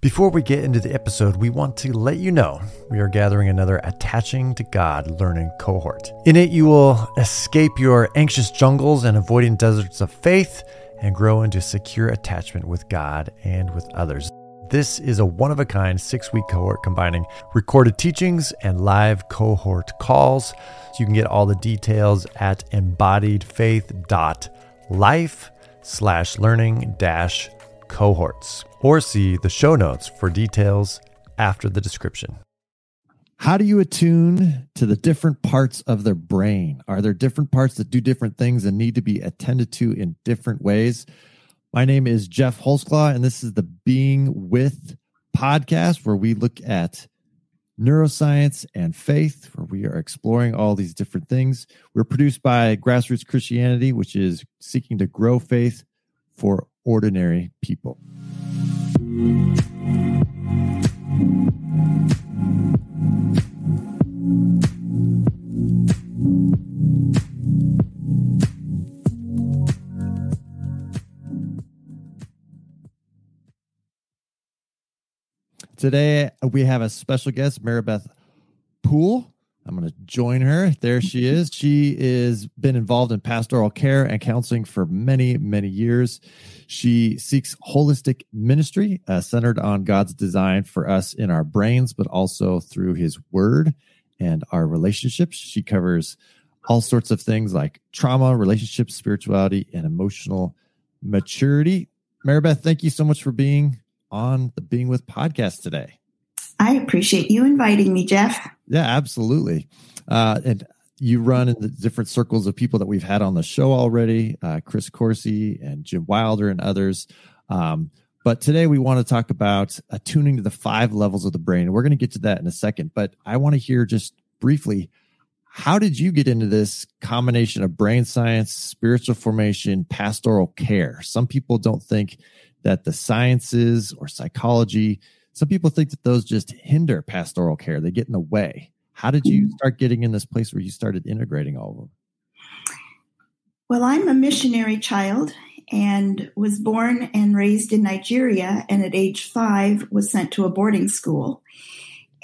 Before we get into the episode, we want to let you know we are gathering another Attaching to God learning cohort. In it, you will escape your anxious jungles and avoiding deserts of faith and grow into secure attachment with God and with others. This is a one of a kind six week cohort combining recorded teachings and live cohort calls. So you can get all the details at embodiedfaith.life slash learning dash cohorts or see the show notes for details after the description. How do you attune to the different parts of their brain? Are there different parts that do different things and need to be attended to in different ways? My name is Geoff Holsclaw, and this is the Being With podcast, where we look at neuroscience and faith, where we are exploring all these different things. We're produced by Grassroots Christianity, which is seeking to grow faith for ordinary people. Today we have a special guest, Maribeth Poole. I'm going to join her. There she is. She is been involved in pastoral care and counseling for many, many years. She seeks holistic ministry uh, centered on God's design for us in our brains, but also through His Word and our relationships. She covers all sorts of things like trauma, relationships, spirituality, and emotional maturity. Maribeth, thank you so much for being on the Being With podcast today. I appreciate you inviting me, Geoff. Yeah, absolutely. Uh, and you run in the different circles of people that we've had on the show already uh, Chris Coursey and Jim Wilder and others. Um, but today we want to talk about attuning to the five levels of the brain. We're going to get to that in a second. But I want to hear just briefly how did you get into this combination of brain science, spiritual formation, pastoral care? Some people don't think that the sciences or psychology some people think that those just hinder pastoral care, they get in the way. How did you start getting in this place where you started integrating all of them? Well, I'm a missionary child and was born and raised in Nigeria, and at age five was sent to a boarding school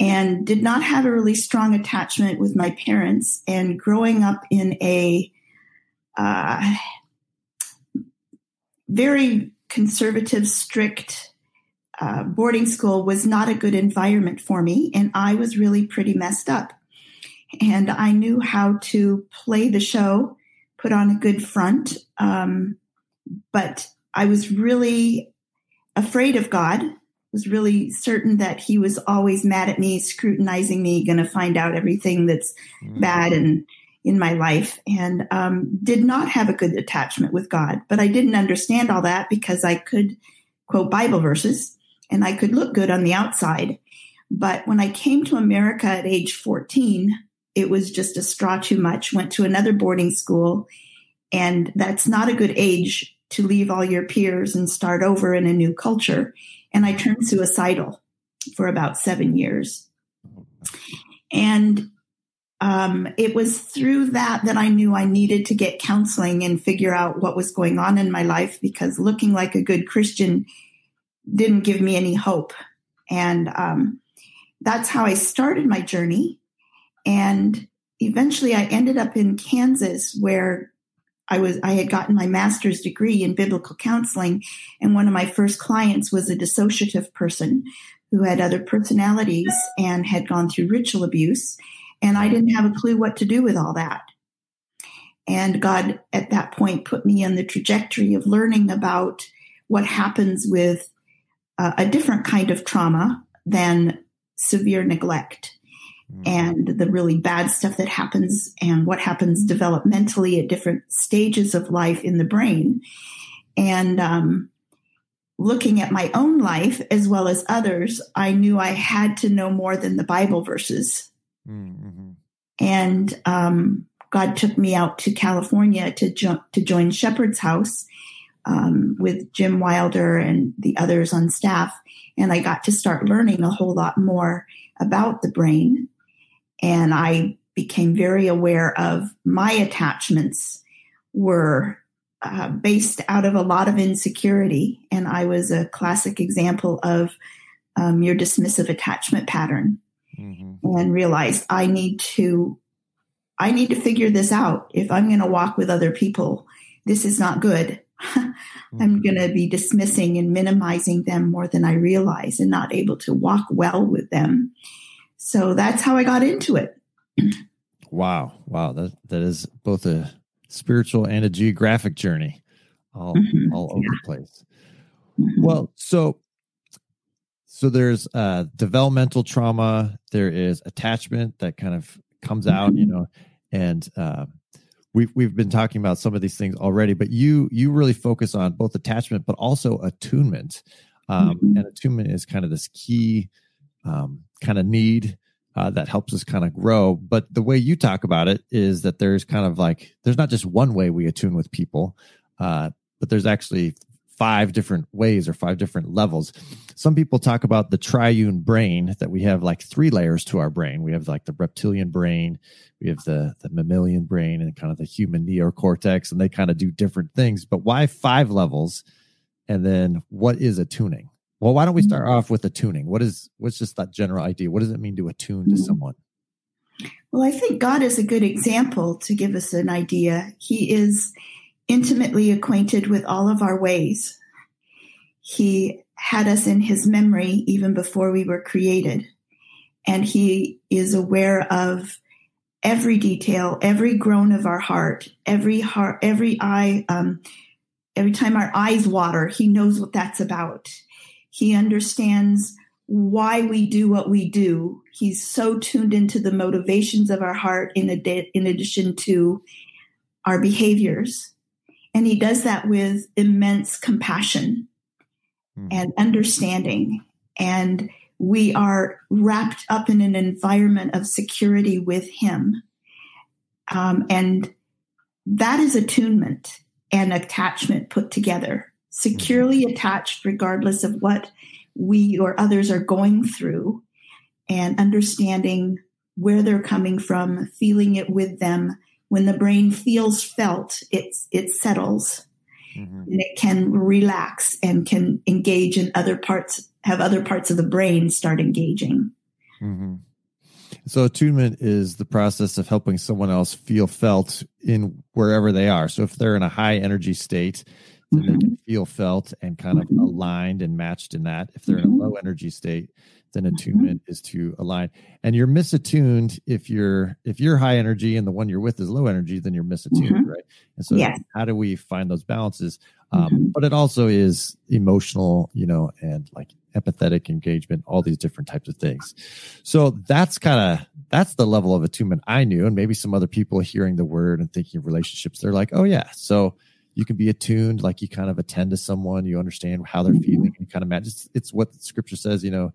and did not have a really strong attachment with my parents. And growing up in a uh, very conservative, strict uh, boarding school was not a good environment for me, and I was really pretty messed up. And I knew how to play the show, put on a good front, um, but I was really afraid of God. Was really certain that He was always mad at me, scrutinizing me, going to find out everything that's mm. bad and in my life, and um, did not have a good attachment with God. But I didn't understand all that because I could quote Bible verses and I could look good on the outside. But when I came to America at age 14, it was just a straw too much. Went to another boarding school, and that's not a good age to leave all your peers and start over in a new culture. And I turned suicidal for about seven years. And um, it was through that that I knew I needed to get counseling and figure out what was going on in my life because looking like a good Christian didn't give me any hope. And um, that's how I started my journey. And eventually I ended up in Kansas where I was I had gotten my master's degree in biblical counseling and one of my first clients was a dissociative person who had other personalities and had gone through ritual abuse and I didn't have a clue what to do with all that. And God at that point put me on the trajectory of learning about what happens with uh, a different kind of trauma than severe neglect mm-hmm. and the really bad stuff that happens and what happens developmentally at different stages of life in the brain. And um, looking at my own life as well as others, I knew I had to know more than the Bible verses. Mm-hmm. And um, God took me out to California to, jo- to join Shepherd's House um, with Jim Wilder and the others on staff. And I got to start learning a whole lot more about the brain. And I became very aware of my attachments were uh, based out of a lot of insecurity. And I was a classic example of um, your dismissive attachment pattern mm-hmm. and realized I need to I need to figure this out. If I'm going to walk with other people, this is not good. I'm Mm-hmm. going to be dismissing and minimizing them more than I realize and not able to walk well with them. So that's how I got into it. Wow. Wow. That that is both a spiritual and a geographic journey all Mhm. all over Yeah. the place. Mhm. Well, so so there's uh developmental trauma, there is attachment that kind of comes out, you know, and um we've we've been talking about some of these things already, but you you really focus on both attachment but also attunement. Um Mhm. and attunement is kind of this key um kind of need uh, that helps us kind of grow. But the way you talk about it is that there's kind of like there's not just one way we attune with people, uh, but there's actually five different ways or five different levels. Some people talk about the triune brain that we have like three layers to our brain. We have like the reptilian brain, we have the the mammalian brain, and kind of the human neocortex, and they kind of do different things. But why five levels? And then what is attuning? Well, why don't we start off with attuning? What is what's just that general idea? What does it mean to attune to Mhm. someone? Well, I think God is a good example to give us an idea. He is intimately acquainted with all of our ways. He had us in his memory even before we were created. And he is aware of every detail, every groan of our heart, every heart, every eye, um, every time our eyes water, he knows what that's about. He understands why we do what we do. He's so tuned into the motivations of our heart in, adi- in addition to our behaviors. And he does that with immense compassion Hmm. and understanding. And we are wrapped up in an environment of security with him. Um, and that is attunement and attachment put together, securely attached, regardless of what we or others are going through, and understanding where they're coming from, feeling it with them. When the brain feels felt, it's, it settles Mhm. and it can relax and can engage in other parts, have other parts of the brain start engaging. Mhm. So attunement is the process of helping someone else feel felt in wherever they are. So if they're in a high energy state, then they can feel felt and kind of Mhm. aligned and matched in that. If they're in a Mhm. low energy state, then attunement is to align. And you're misattuned if you're if you're high energy and the one you're with is low energy, then you're misattuned, Mhm. right? And so Yes. how do we find those balances? Um. But it also is emotional, you know, and like empathetic engagement, all these different types of things. So that's kind of that's the level of attunement I knew, and maybe some other people hearing the word and thinking of relationships, they're like, oh yeah, so you can be attuned, like you kind of attend to someone, you understand how they're Mhm. feeling, and kind of match. It's, it's what the scripture says, you know,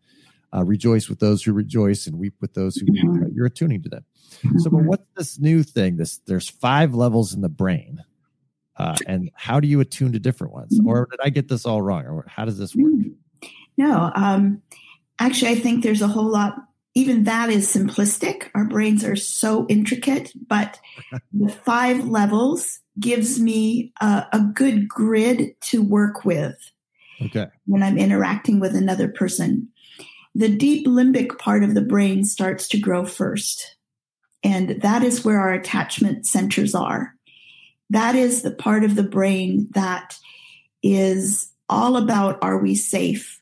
uh, rejoice with those who rejoice and weep with those who weep. Mhm. Right? You're attuning to them. So, but what's this new thing? This there's five levels in the brain, uh, and how do you attune to different ones? Or did I get this all wrong? Or how does this work? No, um, actually, I think there's a whole lot. Even that is simplistic. Our brains are so intricate, but the five levels gives me a, a good grid to work with Okay. when I'm interacting with another person. The deep limbic part of the brain starts to grow first. And that is where our attachment centers are. That is the part of the brain that is all about are we safe?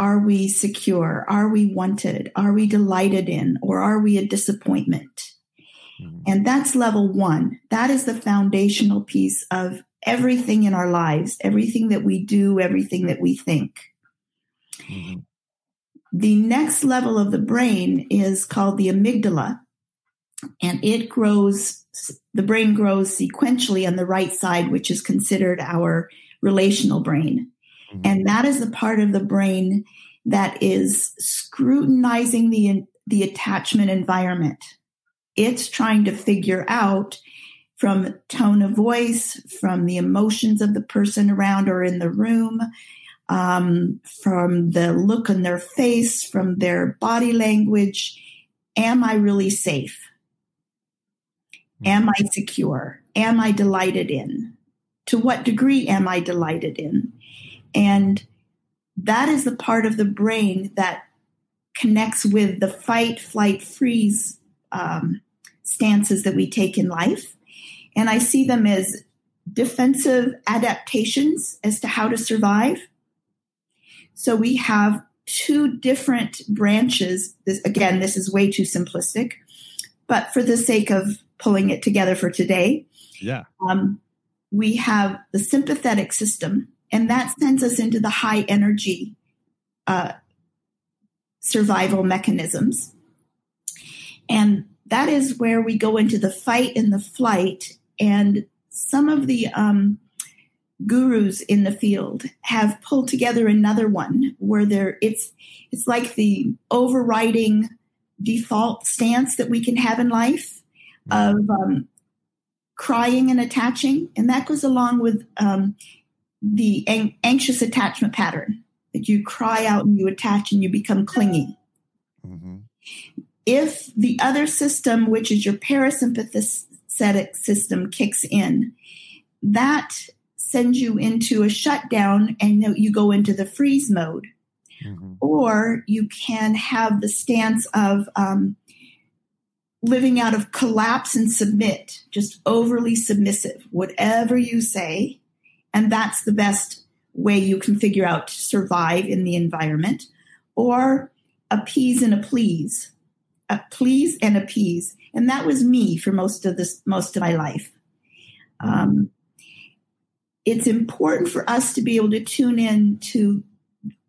Are we secure? Are we wanted? Are we delighted in? Or are we a disappointment? Mhm. And that's level one. That is the foundational piece of everything in our lives, everything that we do, everything that we think. Mhm. The next level of the brain is called the amygdala, and it grows, the brain grows sequentially on the right side, which is considered our relational brain. Mhm. And that is the part of the brain that is scrutinizing the, the attachment environment. It's trying to figure out from tone of voice, from the emotions of the person around or in the room, um, from the look on their face, from their body language. Am I really safe? Am I secure? Am I delighted in? To what degree am I delighted in? And that is the part of the brain that connects with the fight, flight, freeze um, stances that we take in life. And I see them as defensive adaptations as to how to survive. So we have two different branches. This, again, this is way too simplistic, but for the sake of pulling it together for today, yeah, um, we have the sympathetic system, and that sends us into the high energy uh, survival mechanisms. And that is where we go into the fight and the flight. And some of the um, gurus in the field have pulled together another one where there it's it's like the overriding default stance that we can have in life of um, crying and attaching, and that goes along with um, the an- anxious attachment pattern that you cry out and you attach and you become clingy. Mm-hmm. If the other system, which is your parasympathetic system, kicks in, that sends you into a shutdown and you go into the freeze mode. Mm-hmm. Or you can have the stance of um, living out of collapse and submit, just overly submissive, whatever you say. And that's the best way you can figure out to survive in the environment. Or appease and a please, a please and appease. And that was me for most of this, most of my life. Um, it's important for us to be able to tune in to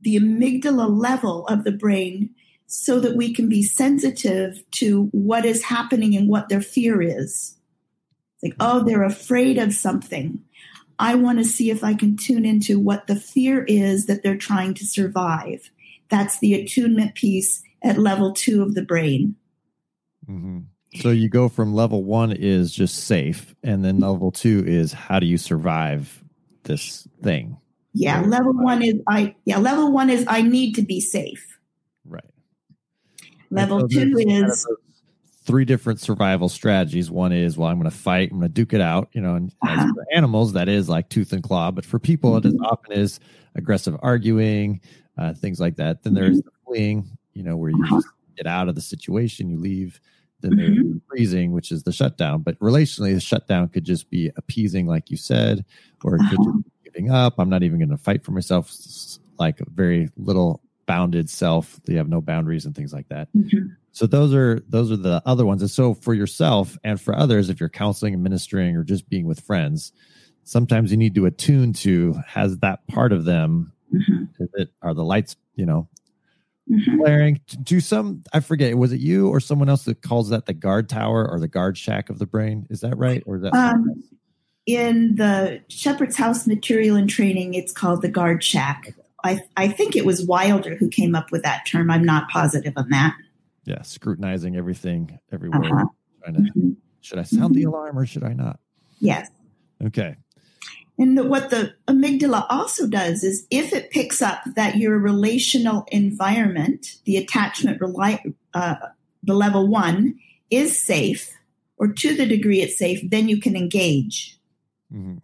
the amygdala level of the brain so that we can be sensitive to what is happening and what their fear is. Like, oh, they're afraid of something. I want to see if I can tune into what the fear is that they're trying to survive. That's the attunement piece at level two of the brain. Mm-hmm. So you go from level one is just safe, and then level two is how do you survive this thing? Yeah, level one is I. Yeah, level one is I need to be safe. Right. Level so two is kind of three different survival strategies. One is, well, I'm going to fight. I'm going to duke it out. You know, and uh-huh. for animals, that is like tooth and claw. But for people, it is mm-hmm. often is aggressive arguing, uh, things like that. Then there's mm-hmm. the fleeing. You know, where you uh-huh. get out of the situation, you leave. Then there's mm-hmm. freezing, which is the shutdown. But relationally, the shutdown could just be appeasing, like you said, or it could uh-huh. just be giving up. I'm not even going to fight for myself. Like a very little bounded self you have no boundaries and things like that mm-hmm. So those are those are the other ones and so for yourself and for others if you're counseling and ministering or just being with friends sometimes you need to attune to has that part of them mm-hmm. it, are the lights you know mm-hmm. blaring do some i forget was it you or someone else that calls that the guard tower or the guard shack of the brain is that right or is that um, in the shepherd's house material and training it's called the guard shack I, I think it was Wilder who came up with that term. I'm not positive on that. Yeah, scrutinizing everything everywhere. Uh-huh. To, mm-hmm. Should I sound the mm-hmm. alarm or should I not? Yes. Okay. And the, what the amygdala also does is if it picks up that your relational environment, the attachment, uh, the level one, is safe, or to the degree it's safe, then you can engage. Mm-hmm.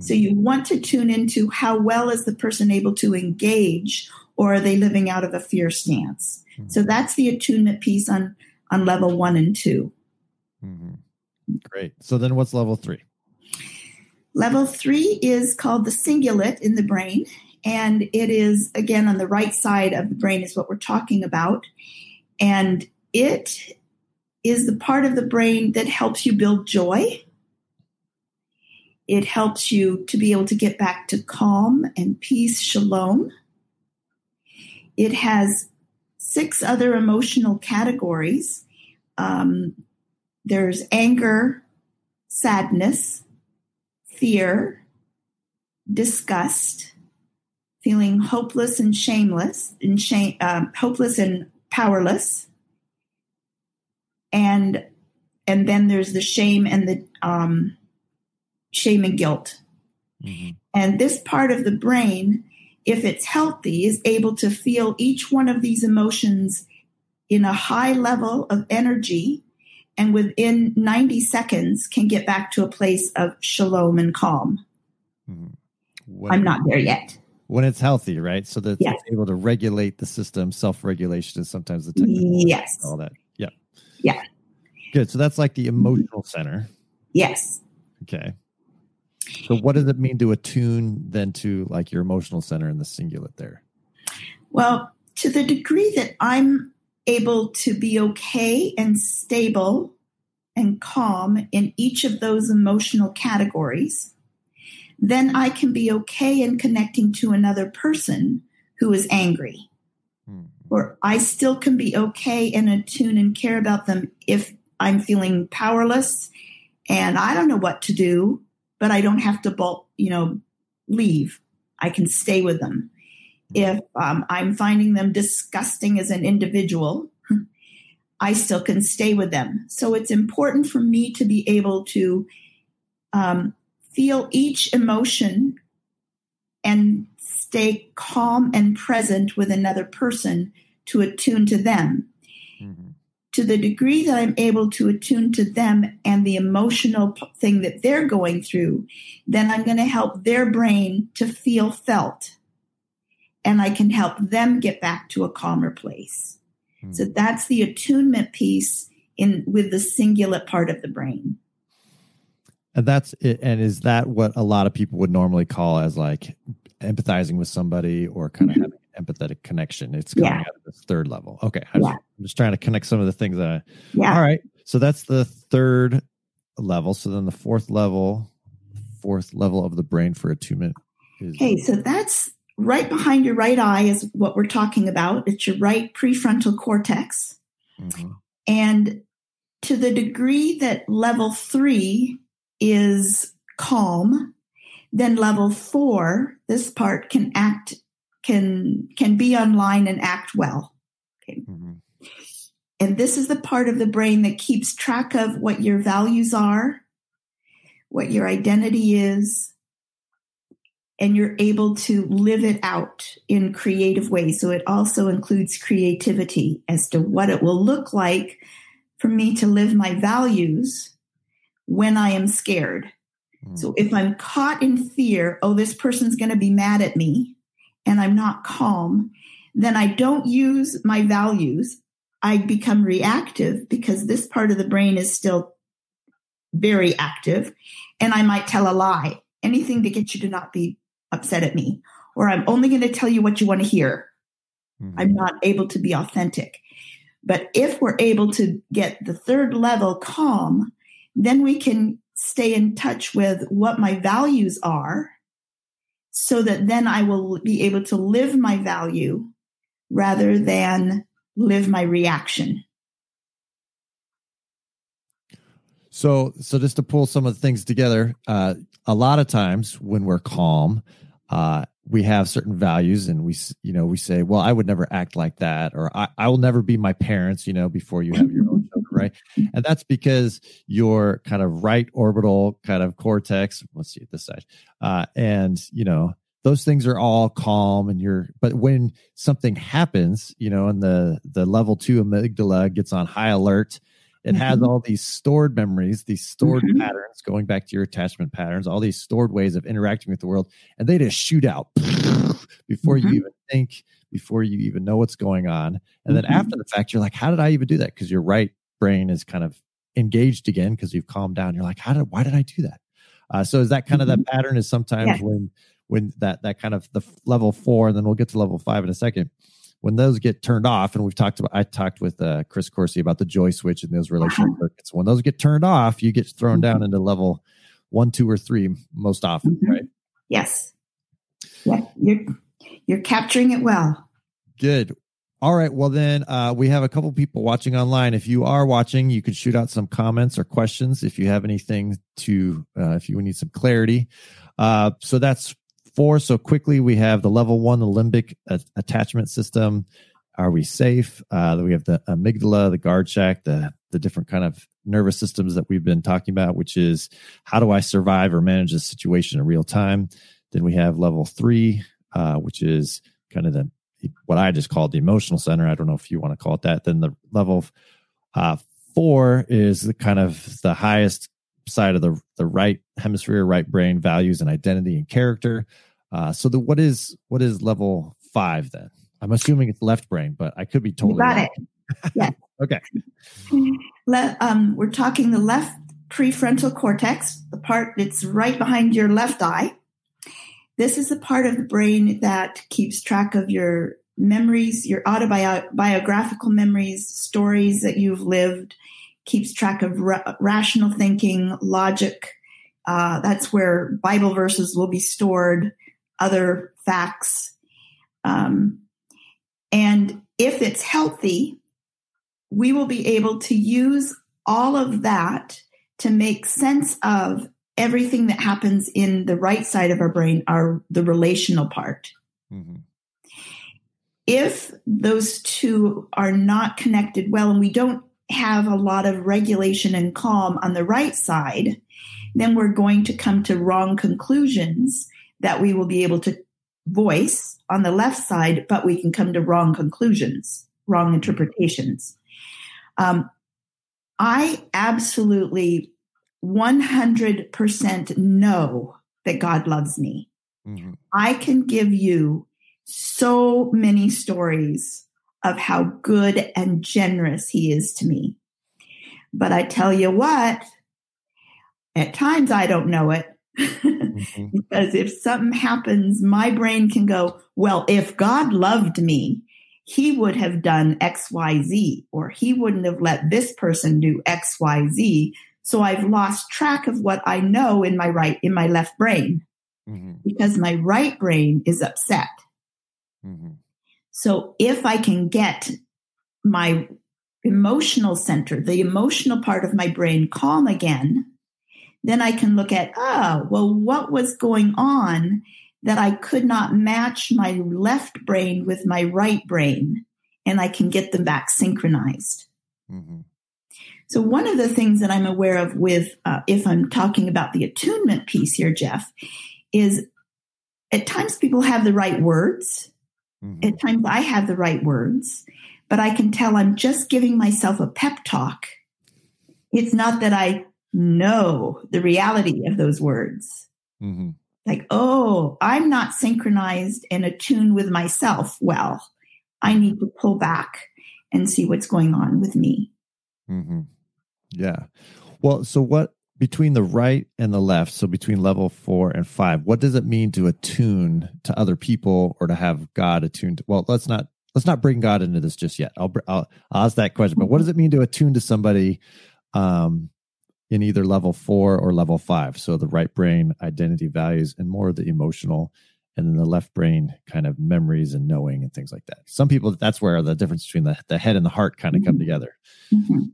So you want to tune into how well is the person able to engage or are they living out of a fear stance? Mm-hmm. So that's the attunement piece on on level 1 and 2. Mm-hmm. Great. So then what's level 3? Level 3 is called the cingulate in the brain and it is again on the right side of the brain is what we're talking about and it is the part of the brain that helps you build joy it helps you to be able to get back to calm and peace, shalom. It has six other emotional categories. Um, there's anger, sadness, fear, disgust, feeling hopeless and shameless, and shame, um, hopeless and powerless, and and then there's the shame and the um, shame and guilt. Mm-hmm. And this part of the brain, if it's healthy, is able to feel each one of these emotions in a high level of energy and within 90 seconds can get back to a place of shalom and calm. Mm-hmm. I'm not there yet. when it's healthy, right? So that Yes. it's able to regulate the system. Self regulation is sometimes the technical Yes. all that. Yeah. Yeah. Good. So that's like the emotional center. Yes. Okay. So what does it mean to attune then to like your emotional center in the cingulate there? Well, to the degree that I'm able to be okay and stable and calm in each of those emotional categories, then I can be okay in connecting to another person who is angry. Hmm. Or I still can be okay and attune and care about them if I'm feeling powerless and I don't know what to do, but I don't have to you know, leave. I can stay with them if um, I'm finding them disgusting as an individual, I still can stay with them. So it's important for me to be able to um, feel each emotion and stay calm and present with another person to attune to them. To the degree that I'm able to attune to them and the emotional thing that they're going through, then I'm going to help their brain to feel felt and I can help them get back to a calmer place. Hmm. So that's the attunement piece in with the cingulate part of the brain. And that's it. And is that what a lot of people would normally call as like empathizing with somebody or kind of having an empathetic connection? It's coming Yeah. out of this third level. Okay. I Yeah. am just trying to connect some of the things that I, Yeah. all right. So that's the third level. So then the fourth level, fourth level of the brain for attunement is Okay, so that's right behind your right eye is what we're talking about. It's your right prefrontal cortex. Mhm. And to the degree that level three is calm, then level four, this part can act, can, can be online and act well. Mhm. And this is the part of the brain that keeps track of what your values are, what your identity is, and you're able to live it out in creative ways. So it also includes creativity as to what it will look like for me to live my values when I am scared. Mhm. So if I'm caught in fear, oh, this person's going to be mad at me, and I'm not calm, then I don't use my values. I become reactive because this part of the brain is still very active, and I might tell a lie, anything to get you to not be upset at me, or I'm only going to tell you what you want to hear. Mhm. I'm not able to be authentic. But if we're able to get the third level calm, then we can stay in touch with what my values are so that then I will be able to live my value rather than live my reaction. So, so just to pull some of the things together, uh, a lot of times when we're calm, uh, we have certain values, and we, you know, we say, "Well, I would never act like that," or "I, I will never be my parents." You know, before you have your own children, right? And that's because your kind of right orbital kind of cortex. Let's see this side, uh, and you know, those things are all calm, and you're. But when something happens, you know, and the the level two amygdala gets on high alert, it has Mhm. all these stored memories, these stored Mhm. patterns, going back to your attachment patterns, all these stored ways of interacting with the world, and they just shoot out before Mhm. you even think, before you even know what's going on. And then Mhm. after the fact, you're like, how did I even do that? Because your right brain is kind of engaged again because you've calmed down. You're like, how did, why did I do that? Uh, so is that kind of that pattern? Is sometimes Yeah. when when that that kind of the level four, and then we'll get to level five in a second. When those get turned off, and we've talked about, I talked with uh, Chris Coursey about the joy switch and those relational circuits. When those get turned off, you get thrown down into level one, two, or three most often, Mhm. right? Yes. Yeah, you're you're capturing it well. Good. All right. Well, then uh, we have a couple people watching online. If you are watching, you could shoot out some comments or questions if you have anything to, uh, if you need some clarity. Uh, so that's four. So quickly, we have the level one, the limbic attachment system. Are we safe? Uh, we have the amygdala, the guard shack, the the different kind of nervous systems that we've been talking about, which is how do I survive or manage this situation in real time? Then we have level three, uh, which is kind of the what I just called the emotional center. I don't know if you want to call it that. Then the level of, uh, four is the kind of the highest side of the the right hemisphere, right brain, values and identity and character. Uh, so the what is what is level five then? I'm assuming it's left brain, but I could be totally You got wrong. it. Yes. Okay. Le- um, we're talking the left prefrontal cortex, the part that's right behind your left eye. This is the part of the brain that keeps track of your memories, your autobiographical memories, stories that you've lived, keeps track of ra- rational thinking, logic. Uh, that's where Bible verses will be stored, other facts. Um, and if it's healthy, we will be able to use all of that to make sense of everything that happens in the right side of our brain, are the relational part. hmm If those two are not connected well and we don't have a lot of regulation and calm on the right side, then we're going to come to wrong conclusions that we will be able to voice on the left side, but we can come to wrong conclusions, wrong interpretations. Um, I absolutely 100% know that God loves me. hmm I can give you so many stories of how good and generous He is to me. But I tell you what, at times I don't know it. hmm because if something happens, my brain can go, well, if God loved me, he would have done XYZ, or he wouldn't have let this person do XYZ. So I've lost track of what I know in my right, in my left brain hmm because my right brain is upset. hmm So if I can get my emotional center, the emotional part of my brain calm again, then I can look at, oh, well, what was going on that I could not match my left brain with my right brain? And I can get them back synchronized. hmm So one of the things that I'm aware of with, uh, if I'm talking about the attunement piece here, Geoff, is at times people have the right words, hmm at times I have the right words, but I can tell I'm just giving myself a pep talk. It's not that I know the reality of those words. hmm Like, oh, I'm not synchronized and attuned with myself well. I need to pull back and see what's going on with me. hmm Yeah. Well, so what between the right and the left, so between level four and five, what does it mean to attune to other people or to have God attuned? Well, let's not let's not bring God into this just yet. I'll I'll, I'll ask that question. But what does it mean to attune to somebody um, in either level four or level five? So the right brain, identity, values, and more of the emotional, and then the left brain, kind of memories and knowing and things like that. Some people, that's where the difference between the the head and the heart kind of come Mhm. together. Mhm.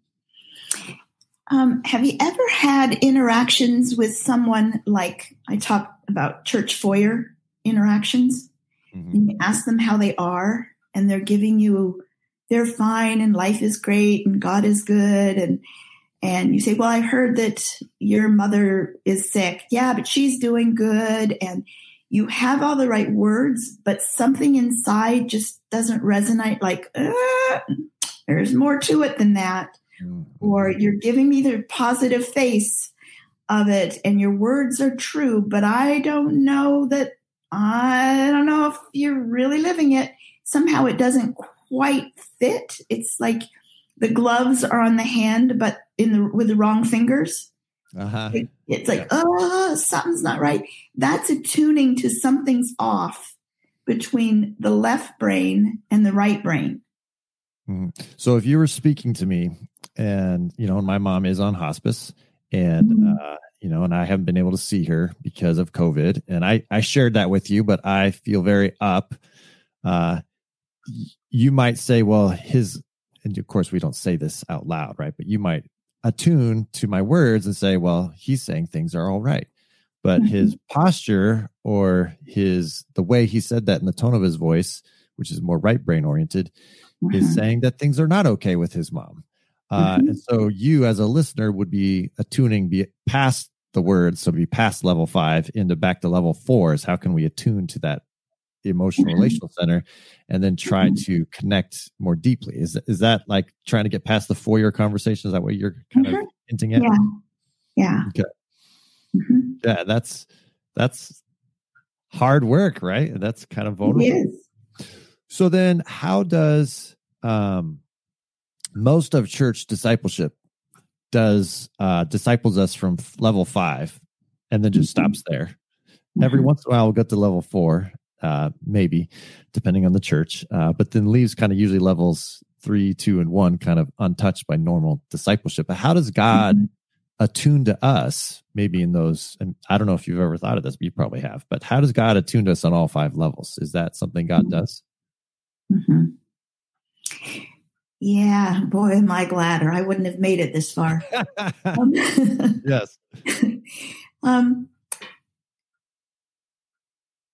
Um, have you ever had interactions with someone like I talk about church foyer interactions? Mhm. And you ask them how they are, and they're giving you they're fine and life is great and God is good and and you say, Well, I heard that your mother is sick. Yeah, but she's doing good and you have all the right words, but something inside just doesn't resonate like, uh, there's more to it than that. Or you're giving me the positive face of it and your words are true but i don't know that i don't know if you're really living it. Somehow it doesn't quite fit. It's like the gloves are on the hand but in the with the wrong fingers. Uh-huh. It- it's like oh something's not right. That's attuning to something's off between the left brain and the right brain. So if you were speaking to me and you know, and my mom is on hospice and Mhm. uh, you know, and I haven't been able to see her because of COVID. And I I shared that with you, but I feel very up. Uh you might say, well, his and of course we don't say this out loud, right? But you might attune to my words and say, well, he's saying things are all right. But his posture or his the way he said that in the tone of his voice, which is more right brain oriented, is Mhm. saying that things are not okay with his mom. Uh, Mhm. And so you, as a listener, would be attuning be past the words, so be past level five into back to level four. Is how can we attune to that emotional Mhm. relational center, and then try Mhm. to connect more deeply? Is is that like trying to get past the four year conversation? Is that what you're kind of Mhm. hinting at? yeah yeah Okay. Mhm. Yeah, that's that's hard work, right? That's kind of vulnerable. So then how does um most of church discipleship does uh disciples us from level 5 and then just Mhm. stops there. Every Mhm. once in a while we'll get to level 4 uh maybe depending on the church uh but then leaves kind of usually levels 3, 2 and 1 kind of untouched by normal discipleship. But how does God Mhm. attune to us maybe in those and i don't know if you've ever thought of this but you probably have but how does god attune to us on all five levels is that something god Mhm. does Mhm. Yeah, boy, am I glad, or I wouldn't have made it this far. Um, yes um,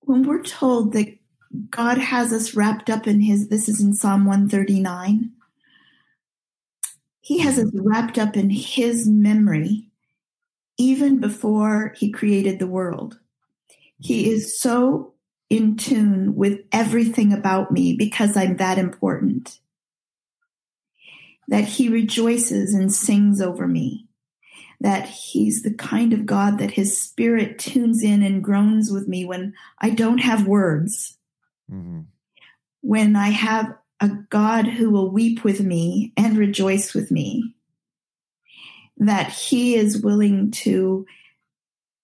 when we're told that God has us wrapped up in His, this is in Psalm 139, He has us wrapped up in His memory even before He created the world. He is so in tune with everything about me because I'm that important that He rejoices and sings over me that he's the kind of God that his spirit tunes in and groans with me when I don't have words, Mhm. when I have a God who will weep with me and rejoice with me, that he is willing to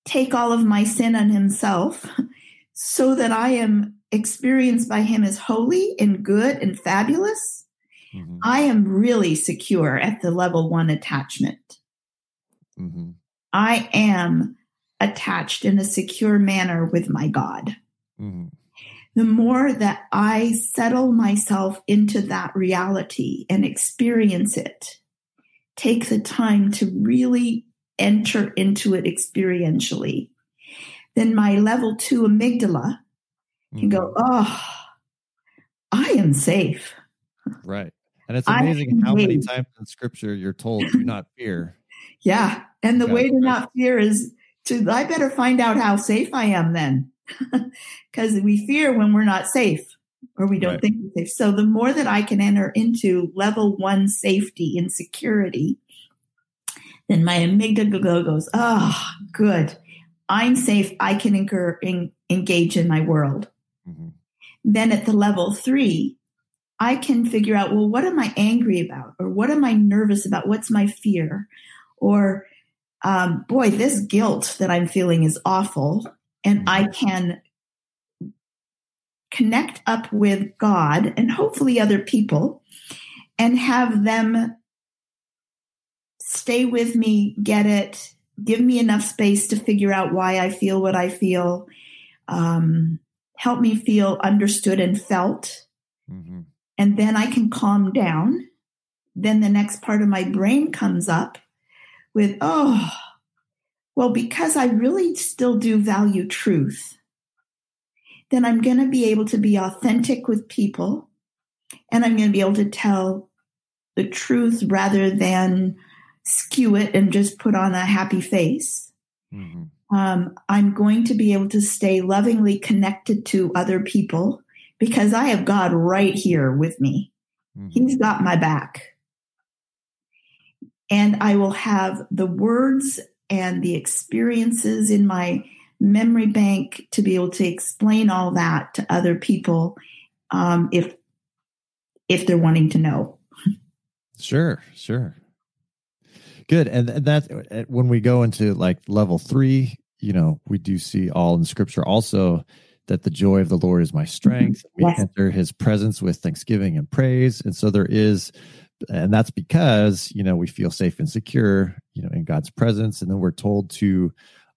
take all of my sin on himself so that I am experienced by him as holy and good and fabulous. Mhm. I am really secure at the level one attachment. Mhm. I am attached in a secure manner with my God. Mhm. The more that I settle myself into that reality and experience it, take the time to really enter into it experientially, then my level two amygdala can go, oh, I am safe. right and it's amazing how many times in scripture you're told do not fear Yeah. And the way to not fear is to, I better find out how safe I am then. Because we fear when we're not safe or we don't Right. think we're safe. So the more that I can enter into level one safety and security, then my amygdala goes, oh, good. I'm safe. I can incur, en- engage in my world. Mhm. Then at the level three, I can figure out, well, what am I angry about? Or what am I nervous about? What's my fear? Or, um, boy, this guilt that I'm feeling is awful. And I can connect up with God and hopefully other people and have them stay with me, get it, give me enough space to figure out why I feel what I feel, um, help me feel understood and felt Mhm. And then I can calm down. Then the next part of my brain comes up with, oh, well, because I really still do value truth, then I'm going to be able to be authentic with people and I'm going to be able to tell the truth rather than skew it and just put on a happy face. Mhm. Um, I'm going to be able to stay lovingly connected to other people because I have God right here with me. Mhm. He's got my back. And I will have the words and the experiences in my memory bank to be able to explain all that to other people um, if if they're wanting to know. Sure, sure. Good. And th- that when we go into like level three, you know, we do see all in scripture also that the joy of the Lord is my strength. We Yes. enter his presence with thanksgiving and praise. And so there is, and that's because, you know, we feel safe and secure, you know, in God's presence. And then we're told to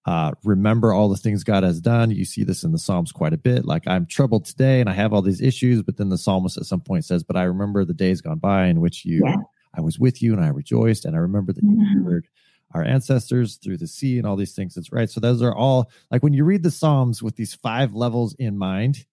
uh, remember all the things God has done. You see this in the Psalms quite a bit. Like, I'm troubled today and I have all these issues. But then the psalmist at some point says, But I remember the days gone by in which you Yeah. I was with you and I rejoiced. And I remember that you Mhm. delivered our ancestors through the sea and all these things. That's right. So those are all like when you read the Psalms with these five levels in mind,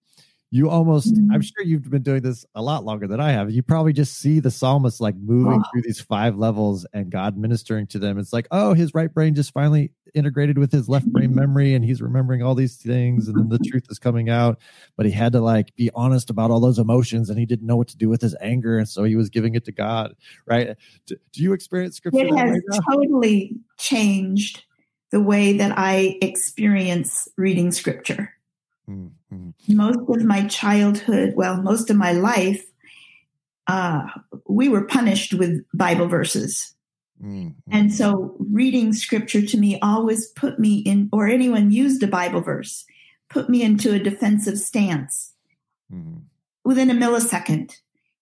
you almost. I'm mm-hmm. sure you've been doing this a lot longer than I have. You probably just see the psalmist like moving Oh. through these five levels and God ministering to them. It's like, oh, his right brain just finally integrated with his left brain mm-hmm. memory and he's remembering all these things and then the truth is coming out. But he had to like be honest about all those emotions and he didn't know what to do with his anger. And so he was giving it to God. Right. Do, do you experience scripture? It has totally changed the way that i experience reading now? Mm-hmm. Most of my childhood, well, most of my life, uh, we were punished with Bible verses. Mm-hmm. And so reading scripture to me always put me in, or anyone used a Bible verse, put me into a defensive stance mm-hmm. within a millisecond.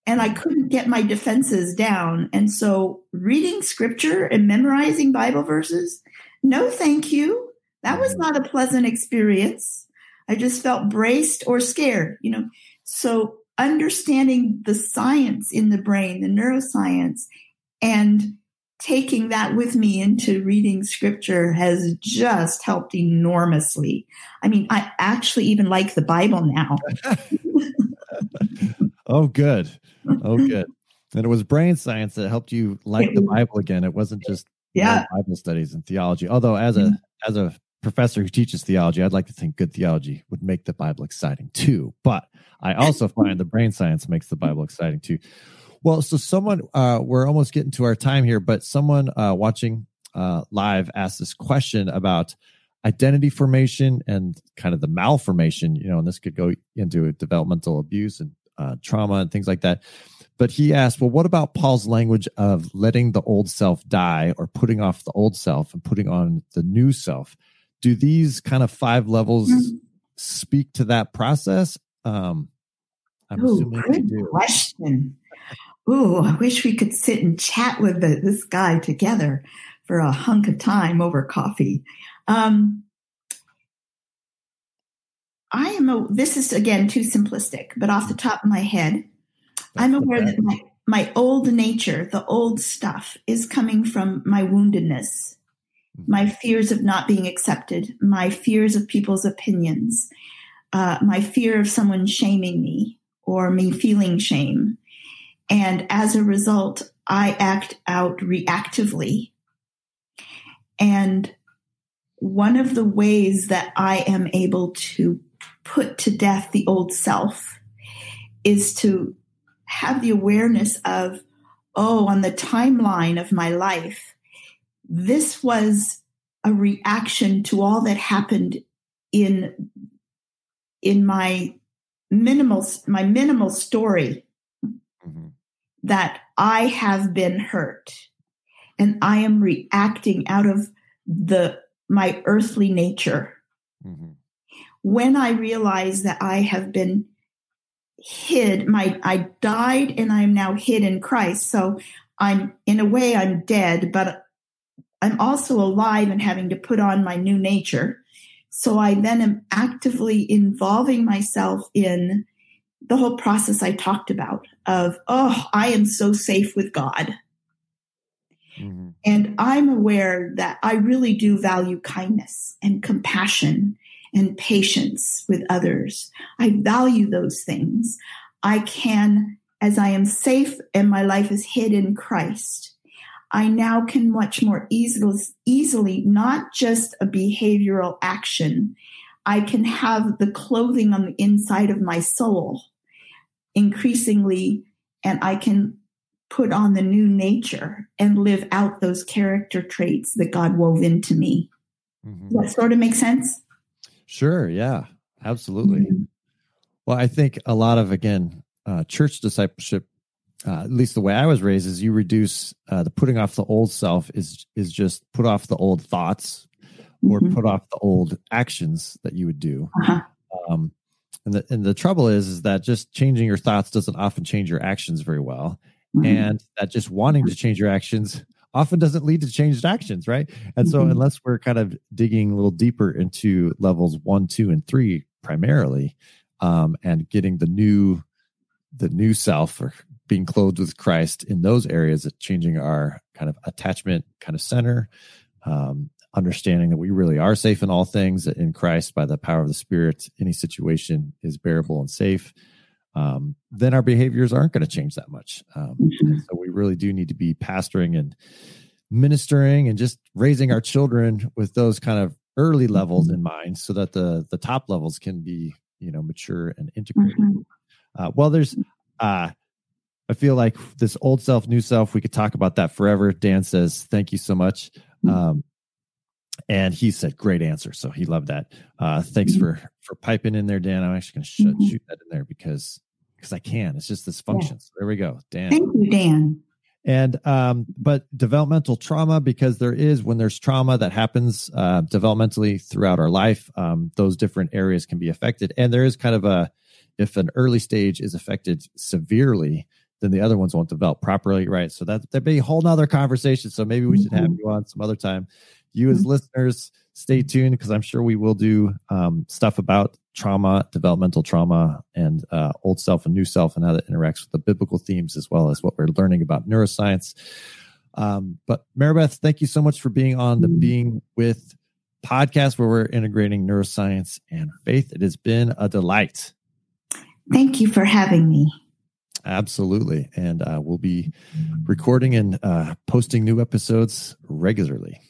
And I couldn't get my defenses down. And so reading scripture and memorizing Bible verses, no, thank you. That was mm-hmm. not a pleasant experience. I just felt braced or scared, you know. So understanding the science in the brain, the neuroscience, and taking that with me into reading scripture has just helped enormously. I mean, I actually even like the Bible now. oh, good. Oh, good. And it was brain science that helped you like the Bible again. It wasn't just yeah Bible studies and theology. Although as a mm-hmm. as a professor who teaches theology, I'd like to think good theology would make the Bible exciting too. But I also find the brain science makes the Bible exciting too. Well, so someone, uh, we're almost getting to our time here, but someone uh, watching uh, live asked this question about identity formation and kind of the malformation, you know, and this could go into developmental abuse and uh, trauma and things like that. But he asked, well, what about Paul's language of letting the old self die or putting off the old self and putting on the new self? Do these kind of five levels mm-hmm. speak to that process? Um, I'm Ooh, good question. Ooh, I wish we could sit and chat with the, this guy together for a hunk of time over coffee. Um, I am a, this is again too simplistic, but off the top of my head, That's I'm aware that my, my old nature, the old stuff, is coming from my woundedness. My fears of not being accepted, my fears of people's opinions, uh, my fear of someone shaming me or me feeling shame, and as a result, I act out reactively. And one of the ways that I am able to put to death the old self is to have the awareness of, oh, on the timeline of my life, this was a reaction to all that happened in in my minimal my minimal story that I have been hurt and I am reacting out of the my earthly nature. Mm-hmm. When I realize that I have been hid, my I died and I am now hid in Christ. So I'm in a way I'm dead, but I'm also alive and having to put on my new nature. So I then am actively involving myself in the whole process I talked about of, oh, I am so safe with God. Mm-hmm. And I'm aware that I really do value kindness and compassion and patience with others. I value those things. I can, as I am safe and my life is hid in Christ, I now can much more easily, easily, not just a behavioral action, I can have the clothing on the inside of my soul increasingly, and I can put on the new nature and live out those character traits that God wove into me. Mm-hmm. Does that sort of make sense? Sure. Yeah, absolutely. Mm-hmm. Well, I think a lot of, again, uh, church discipleship uh, at least the way I was raised, is you reduce uh, the putting off the old self is is just put off the old thoughts or mm-hmm. put off the old actions that you would do. Uh-huh. Um, and the and the trouble is is that just changing your thoughts doesn't often change your actions very well, mm-hmm. and that just wanting to change your actions often doesn't lead to changed actions, right? And so mm-hmm. unless we're kind of digging a little deeper into levels one, two, and three primarily, um, and getting the new the new self or being clothed with Christ in those areas of changing our kind of attachment kind of center, um, understanding that we really are safe in all things in Christ by the power of the Spirit. Any situation is bearable and safe. Um, then our behaviors aren't going to change that much. Um, mm-hmm. So we really do need to be pastoring and ministering and just raising our children with those kind of early levels mm-hmm. in mind, so that the the top levels can be you know mature and integrated. Mm-hmm. Uh, well, there's uh, I feel like this old self, new self, we could talk about that forever. Dan says, thank you so much. Mm-hmm. Um, and he said, great answer. So he loved that. Uh, thanks mm-hmm. for, for piping in there, Dan. I'm actually going to mm-hmm. shoot that in there because because I can. It's just this function. Yeah. So there we go, Dan. Thank you, Dan. And um, but developmental trauma because there is when there's trauma that happens uh, developmentally throughout our life, um, those different areas can be affected, and there is kind of a if an early stage is affected severely, then the other ones won't develop properly, right? So that that'd be a whole nother conversation. So maybe we should have mm-hmm. you on some other time. You as mm-hmm. listeners, stay tuned because I'm sure we will do um, stuff about trauma, developmental trauma, and uh, old self and new self, and how that interacts with the biblical themes as well as what we're learning about neuroscience. Um, but Maribeth, thank you so much for being on the mm-hmm. Being With podcast where we're integrating neuroscience and faith. It has been a delight. Thank you for having me. Absolutely. And uh, we'll be recording and uh, posting new episodes regularly.